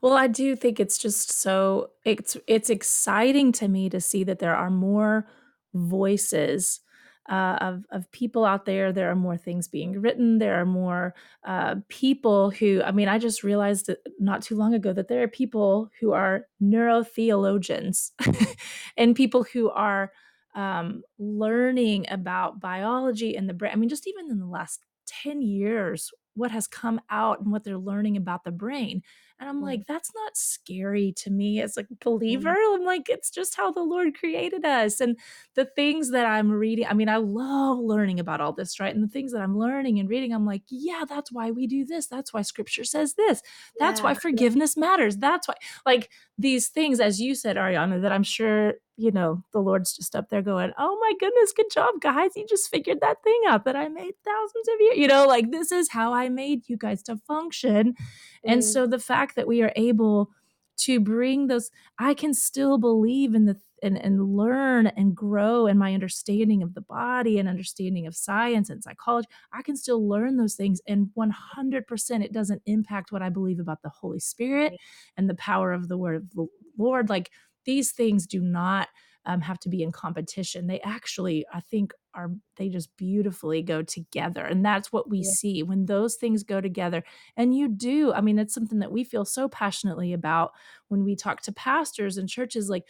well, I do think it's just so it's it's exciting to me to see that there are more voices uh, of of people out there. There are more things being written. There are more uh, people who. I mean, I just realized not too long ago that there are people who are neurotheologians, *laughs* and people who are um, learning about biology and the brain. I mean, just even in the last 10 years, what has come out and what they're learning about the brain. And I'm like, that's not scary to me as a believer. I'm like, it's just how the Lord created us. And the things that I'm reading, I mean, I love learning about all this, right? And the things that I'm learning and reading, I'm like, yeah, that's why we do this. That's why scripture says this. That's yeah. why forgiveness matters. That's why, like, these things, as you said, Arianna, that I'm sure you know, the Lord's just up there going, Oh my goodness, good job, guys. You just figured that thing out that I made thousands of years. You know, like this is how I made you guys to function. Mm. And so the fact that we are able to bring those, I can still believe in the and, and learn and grow in my understanding of the body and understanding of science and psychology. I can still learn those things. And 100% it doesn't impact what I believe about the Holy Spirit and the power of the word of the Lord. Like these things do not um, have to be in competition. They actually, I think, are they just beautifully go together. And that's what we yeah. see when those things go together. And you do, I mean, it's something that we feel so passionately about when we talk to pastors and churches like,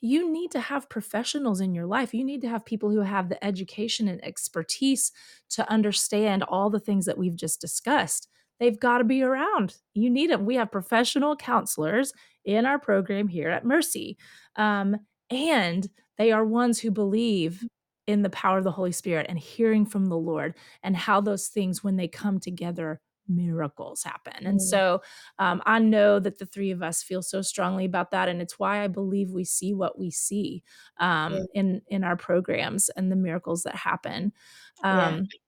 you need to have professionals in your life. You need to have people who have the education and expertise to understand all the things that we've just discussed. They've got to be around. You need them. We have professional counselors in our program here at Mercy. Um, and they are ones who believe in the power of the Holy Spirit and hearing from the Lord and how those things, when they come together, miracles happen. And mm. so um, I know that the three of us feel so strongly about that. And it's why I believe we see what we see um, yeah. in, in our programs and the miracles that happen. Um, yeah.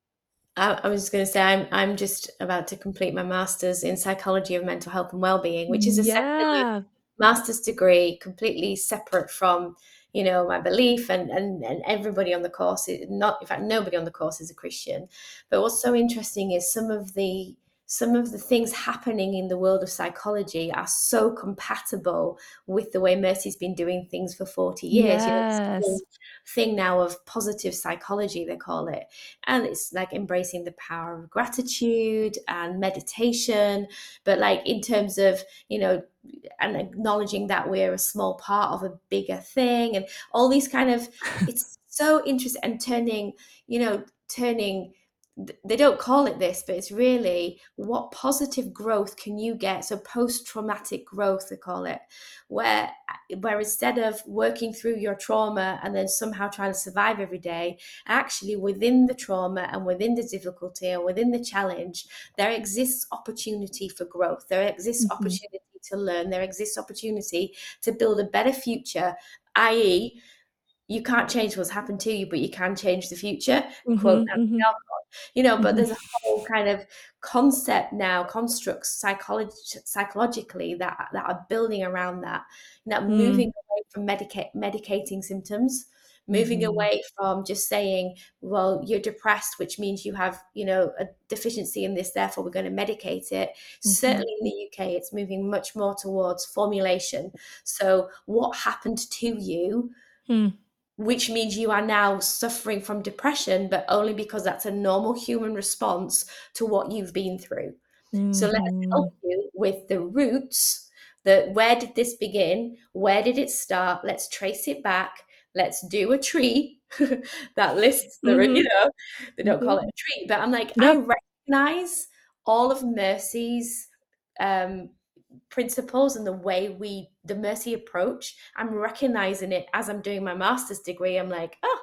I, I was going to say I'm I'm just about to complete my master's in psychology of mental health and well-being, which is a yeah. master's degree completely separate from you know my belief and and, and everybody on the course is not in fact nobody on the course is a christian but what's so interesting is some of the some of the things happening in the world of psychology are so compatible with the way Mercy's been doing things for 40 years. Yes. You know, thing now of positive psychology, they call it. And it's like embracing the power of gratitude and meditation. But like in terms of, you know, and acknowledging that we're a small part of a bigger thing and all these kind of *laughs* it's so interesting and turning, you know, turning they don't call it this, but it's really what positive growth can you get? So post traumatic growth, they call it, where where instead of working through your trauma and then somehow trying to survive every day, actually within the trauma and within the difficulty and within the challenge, there exists opportunity for growth. There exists mm-hmm. opportunity to learn. There exists opportunity to build a better future, i.e., you can't change what's happened to you, but you can change the future. Mm-hmm, quote mm-hmm. You know, but mm-hmm. there's a whole kind of concept now, constructs psychology, psychologically that that are building around that, that mm. moving away from medicate medicating symptoms, moving mm-hmm. away from just saying, well, you're depressed, which means you have, you know, a deficiency in this, therefore we're going to medicate it. Mm-hmm. Certainly in the UK, it's moving much more towards formulation. So, what happened to you? Mm which means you are now suffering from depression, but only because that's a normal human response to what you've been through. Mm-hmm. So let's mm-hmm. help you with the roots. That where did this begin? Where did it start? Let's trace it back. Let's do a tree *laughs* that lists the, mm-hmm. you know, they don't call it mm-hmm. a tree, but I'm like, I recognize all of Mercy's um, principles and the way we the mercy approach i'm recognizing it as i'm doing my master's degree i'm like oh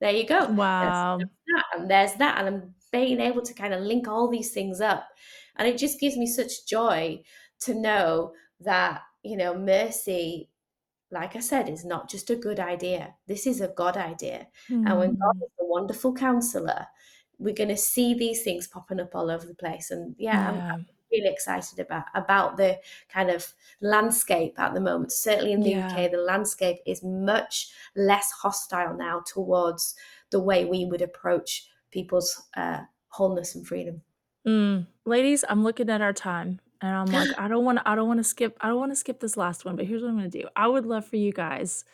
there you go wow there's that, and there's that and i'm being able to kind of link all these things up and it just gives me such joy to know that you know mercy like I said, is not just a good idea. This is a God idea. Mm. And when God mm. is a wonderful counselor, we're going to see these things popping up all over the place. And yeah, yeah. I'm, really excited about about the kind of landscape at the moment. Certainly in the yeah. UK, the landscape is much less hostile now towards the way we would approach people's uh, wholeness and freedom. Mm. Ladies, I'm looking at our time and I'm like, I don't want to, I don't want to skip, I don't want to skip this last one, but here's what I'm going to do. I would love for you guys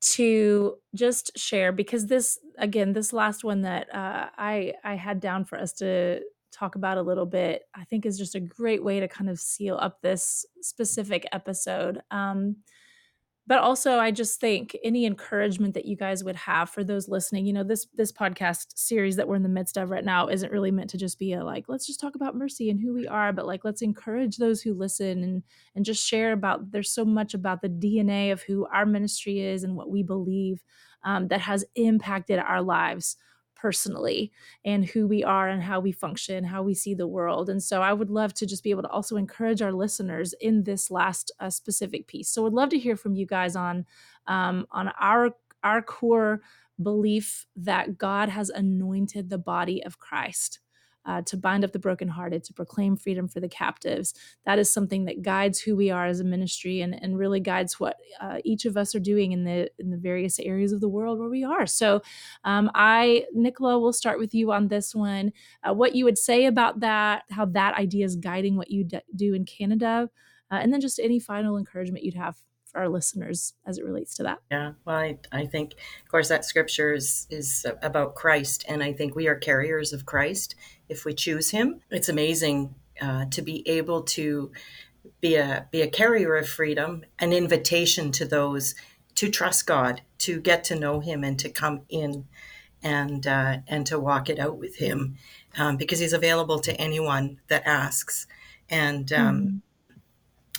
to just share because this, again, this last one that uh, I I had down for us to talk about a little bit, I think is just a great way to kind of seal up this specific episode. Um, but also i just think any encouragement that you guys would have for those listening you know this this podcast series that we're in the midst of right now isn't really meant to just be a like let's just talk about mercy and who we are but like let's encourage those who listen and and just share about there's so much about the dna of who our ministry is and what we believe um, that has impacted our lives personally and who we are and how we function, how we see the world. And so I would love to just be able to also encourage our listeners in this last uh, specific piece. So I would love to hear from you guys on um, on our our core belief that God has anointed the body of Christ uh, to bind up the brokenhearted, to proclaim freedom for the captives. That is something that guides who we are as a ministry and, and really guides what uh, each of us are doing in the in the various areas of the world where we are. So, um, I, Nicola, will start with you on this one. Uh, what you would say about that, how that idea is guiding what you d- do in Canada, uh, and then just any final encouragement you'd have our listeners as it relates to that. Yeah, well, I, I think, of course, that scripture is, is about Christ, and I think we are carriers of Christ if we choose Him. It's amazing uh, to be able to be a be a carrier of freedom, an invitation to those to trust God, to get to know Him, and to come in and uh, and to walk it out with Him, um, because He's available to anyone that asks. And um, mm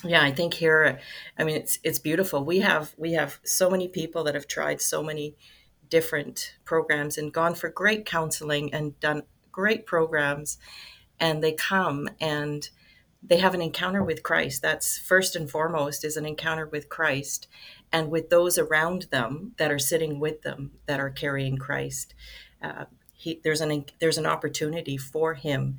yeah i think here i mean it's it's beautiful. We have we have so many people that have tried so many different programs and gone for great counseling and done great programs and they come and they have an encounter with christ. That's first and foremost is an encounter with christ and with those around them that are sitting with them that are carrying christ. Uh, he, there's an there's an opportunity for him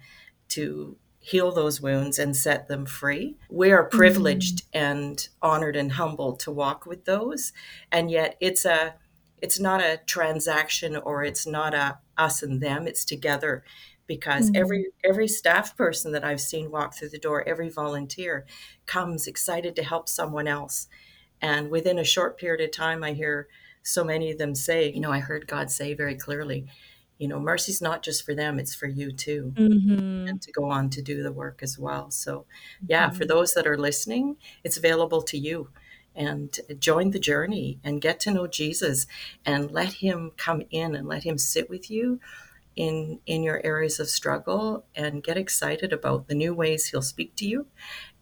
to heal those wounds and set them free. We are privileged mm-hmm. and honored and humbled to walk with those. And yet it's a it's not a transaction or it's not a us and them, it's together because mm-hmm. every every staff person that I've seen walk through the door, every volunteer comes excited to help someone else. And within a short period of time I hear so many of them say, you know, I heard God say very clearly, you know, mercy's not just for them, it's for you too. Mm-hmm. And to go on to do the work as well. So, yeah, mm-hmm. for those that are listening, it's available to you. And join the journey and get to know Jesus and let him come in and let him sit with you in in your areas of struggle and get excited about the new ways he'll speak to you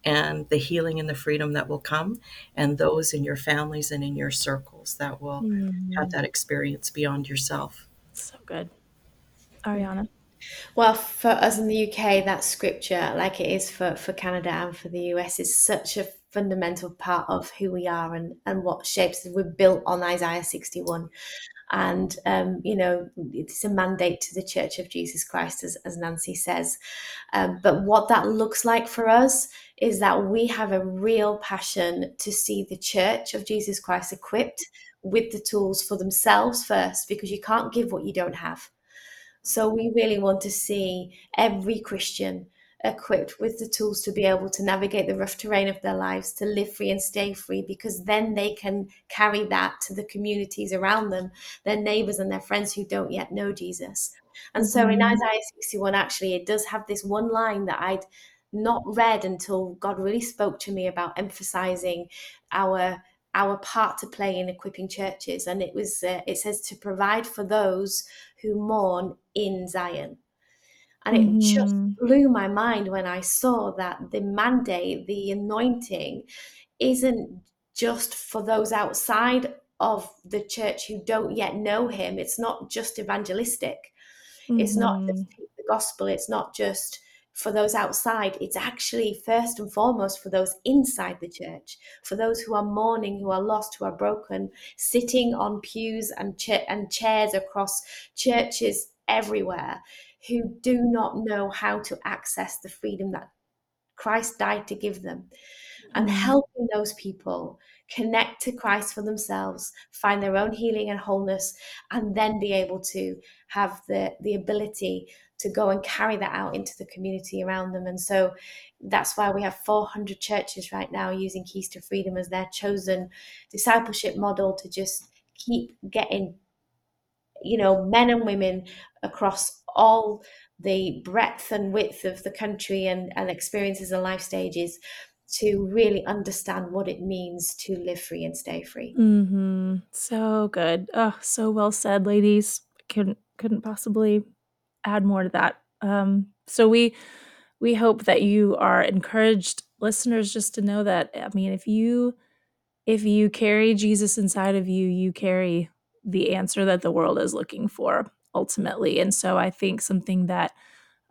and the healing and the freedom that will come and those in your families and in your circles that will mm-hmm. have that experience beyond yourself so good Arianna? Well, for us in the UK, that scripture, like it is for, for Canada and for the US, is such a fundamental part of who we are and, and what shapes. We're built on Isaiah 61. And, um, you know, it's a mandate to the Church of Jesus Christ, as, as Nancy says. Um, but what that looks like for us is that we have a real passion to see the Church of Jesus Christ equipped with the tools for themselves first, because you can't give what you don't have. So we really want to see every Christian equipped with the tools to be able to navigate the rough terrain of their lives, to live free and stay free, because then they can carry that to the communities around them, their neighbors and their friends who don't yet know Jesus. And so in mm-hmm. Isaiah 61, actually, it does have this one line that I'd not read until God really spoke to me about emphasizing our our part to play in equipping churches and it was uh, it says to provide for those who mourn in Zion. And it mm. just blew my mind when I saw that the mandate, the anointing, isn't just for those outside of the church who don't yet know him. It's not just evangelistic. Mm-hmm. It's not just mm-hmm. the gospel. It's not just for those outside, it's actually first and foremost for those inside the church, for those who are mourning, who are lost, who are broken, sitting on pews and, cha- and chairs across churches everywhere, who do not know how to access the freedom that Christ died to give them. And mm. helping those people connect to Christ for themselves, find their own healing and wholeness, and then be able to have the, the ability to go and carry that out into the community around them. And so that's why we have 400 churches right now using Keys to Freedom as their chosen discipleship model to just keep getting, you know, men and women across all the breadth and width of the country and, and experiences and life stages to really understand what it means to live free and stay free. Mm-hmm. So good. Oh, so well said, ladies. Couldn't couldn't possibly add more to that. Um, so we we hope that you are encouraged, listeners, just to know that I mean, if you if you carry Jesus inside of you, you carry the answer that the world is looking for ultimately. And so I think something that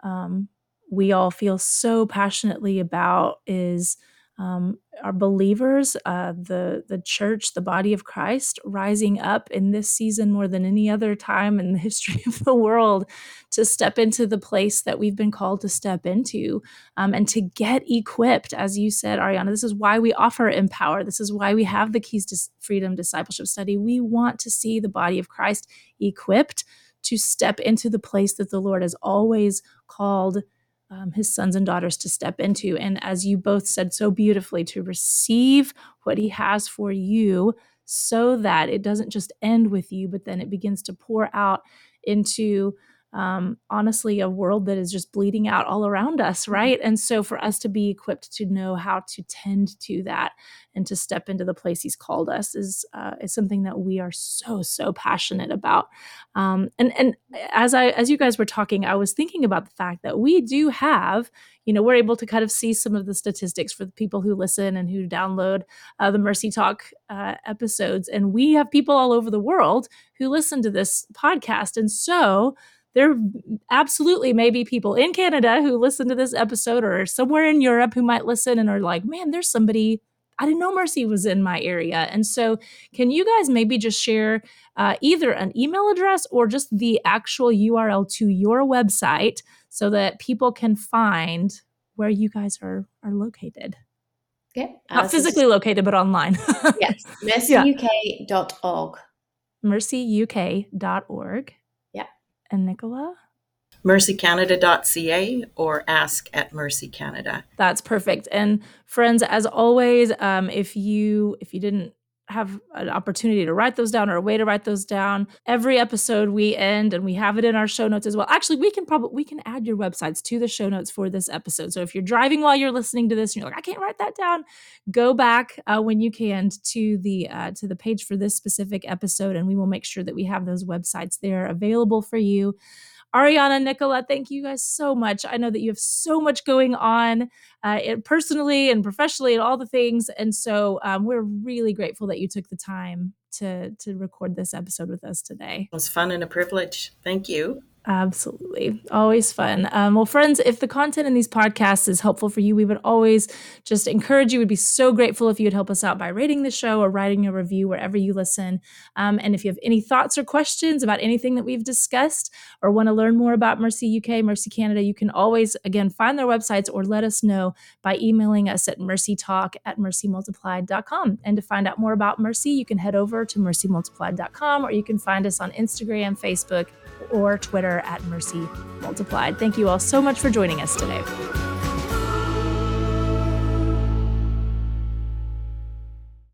um, we all feel so passionately about is um, our believers, uh, the the church, the body of Christ, rising up in this season more than any other time in the *laughs* history of the world to step into the place that we've been called to step into, um, and to get equipped, as you said, Arianna. This is why we offer Empower. This is why we have the Keys to Freedom Discipleship Study. We want to see the body of Christ equipped to step into the place that the Lord has always called um, his sons and daughters to step into. And as you both said so beautifully, to receive what he has for you so that it doesn't just end with you, but then it begins to pour out into um, honestly a world that is just bleeding out all around us, mm-hmm. right? And so for us to be equipped to know how to tend to that and to step into the place He's called us is uh, is something that we are so so passionate about. Um, and and as I as you guys were talking, I was thinking about the fact that we do have, you know, we're able to kind of see some of the statistics for the people who listen and who download uh, the Mercy Talk uh, episodes, and we have people all over the world who listen to this podcast, and so there absolutely may be people in Canada who listen to this episode or somewhere in Europe who might listen and are like, man, there's somebody. I didn't know Mercy was in my area. And so, can you guys maybe just share uh, either an email address or just the actual URL to your website so that people can find where you guys are, are located? Yeah. Not uh, physically so located, but online. *laughs* yes. mercyuk.org. mercyuk.org and Nicola? mercycanada.ca or ask at mercy canada that's perfect and friends as always um, if you if you didn't have an opportunity to write those down or a way to write those down. Every episode we end and we have it in our show notes as well. Actually, we can probably we can add your websites to the show notes for this episode. So if you're driving while you're listening to this and you're like, I can't write that down, go back uh, when you can to the uh, to the page for this specific episode, and we will make sure that we have those websites there available for you. Arianna, Nicola, thank you guys so much. I know that you have so much going on uh, personally and professionally and all the things. And so um, we're really grateful that you took the time to, to record this episode with us today. It was fun and a privilege. Thank you. Absolutely. Always fun. Um, well, friends, if the content in these podcasts is helpful for you, we would always just encourage you. We'd be so grateful if you would help us out by rating the show or writing a review wherever you listen. Um, and if you have any thoughts or questions about anything that we've discussed or want to learn more about Mercy UK, Mercy Canada, you can always, again, find their websites or let us know by emailing us at mercytalk at mercymultiplied.com. And to find out more about Mercy, you can head over to mercymultiplied.com or you can find us on Instagram, Facebook, or Twitter at Mercy Multiplied. Thank you all so much for joining us today.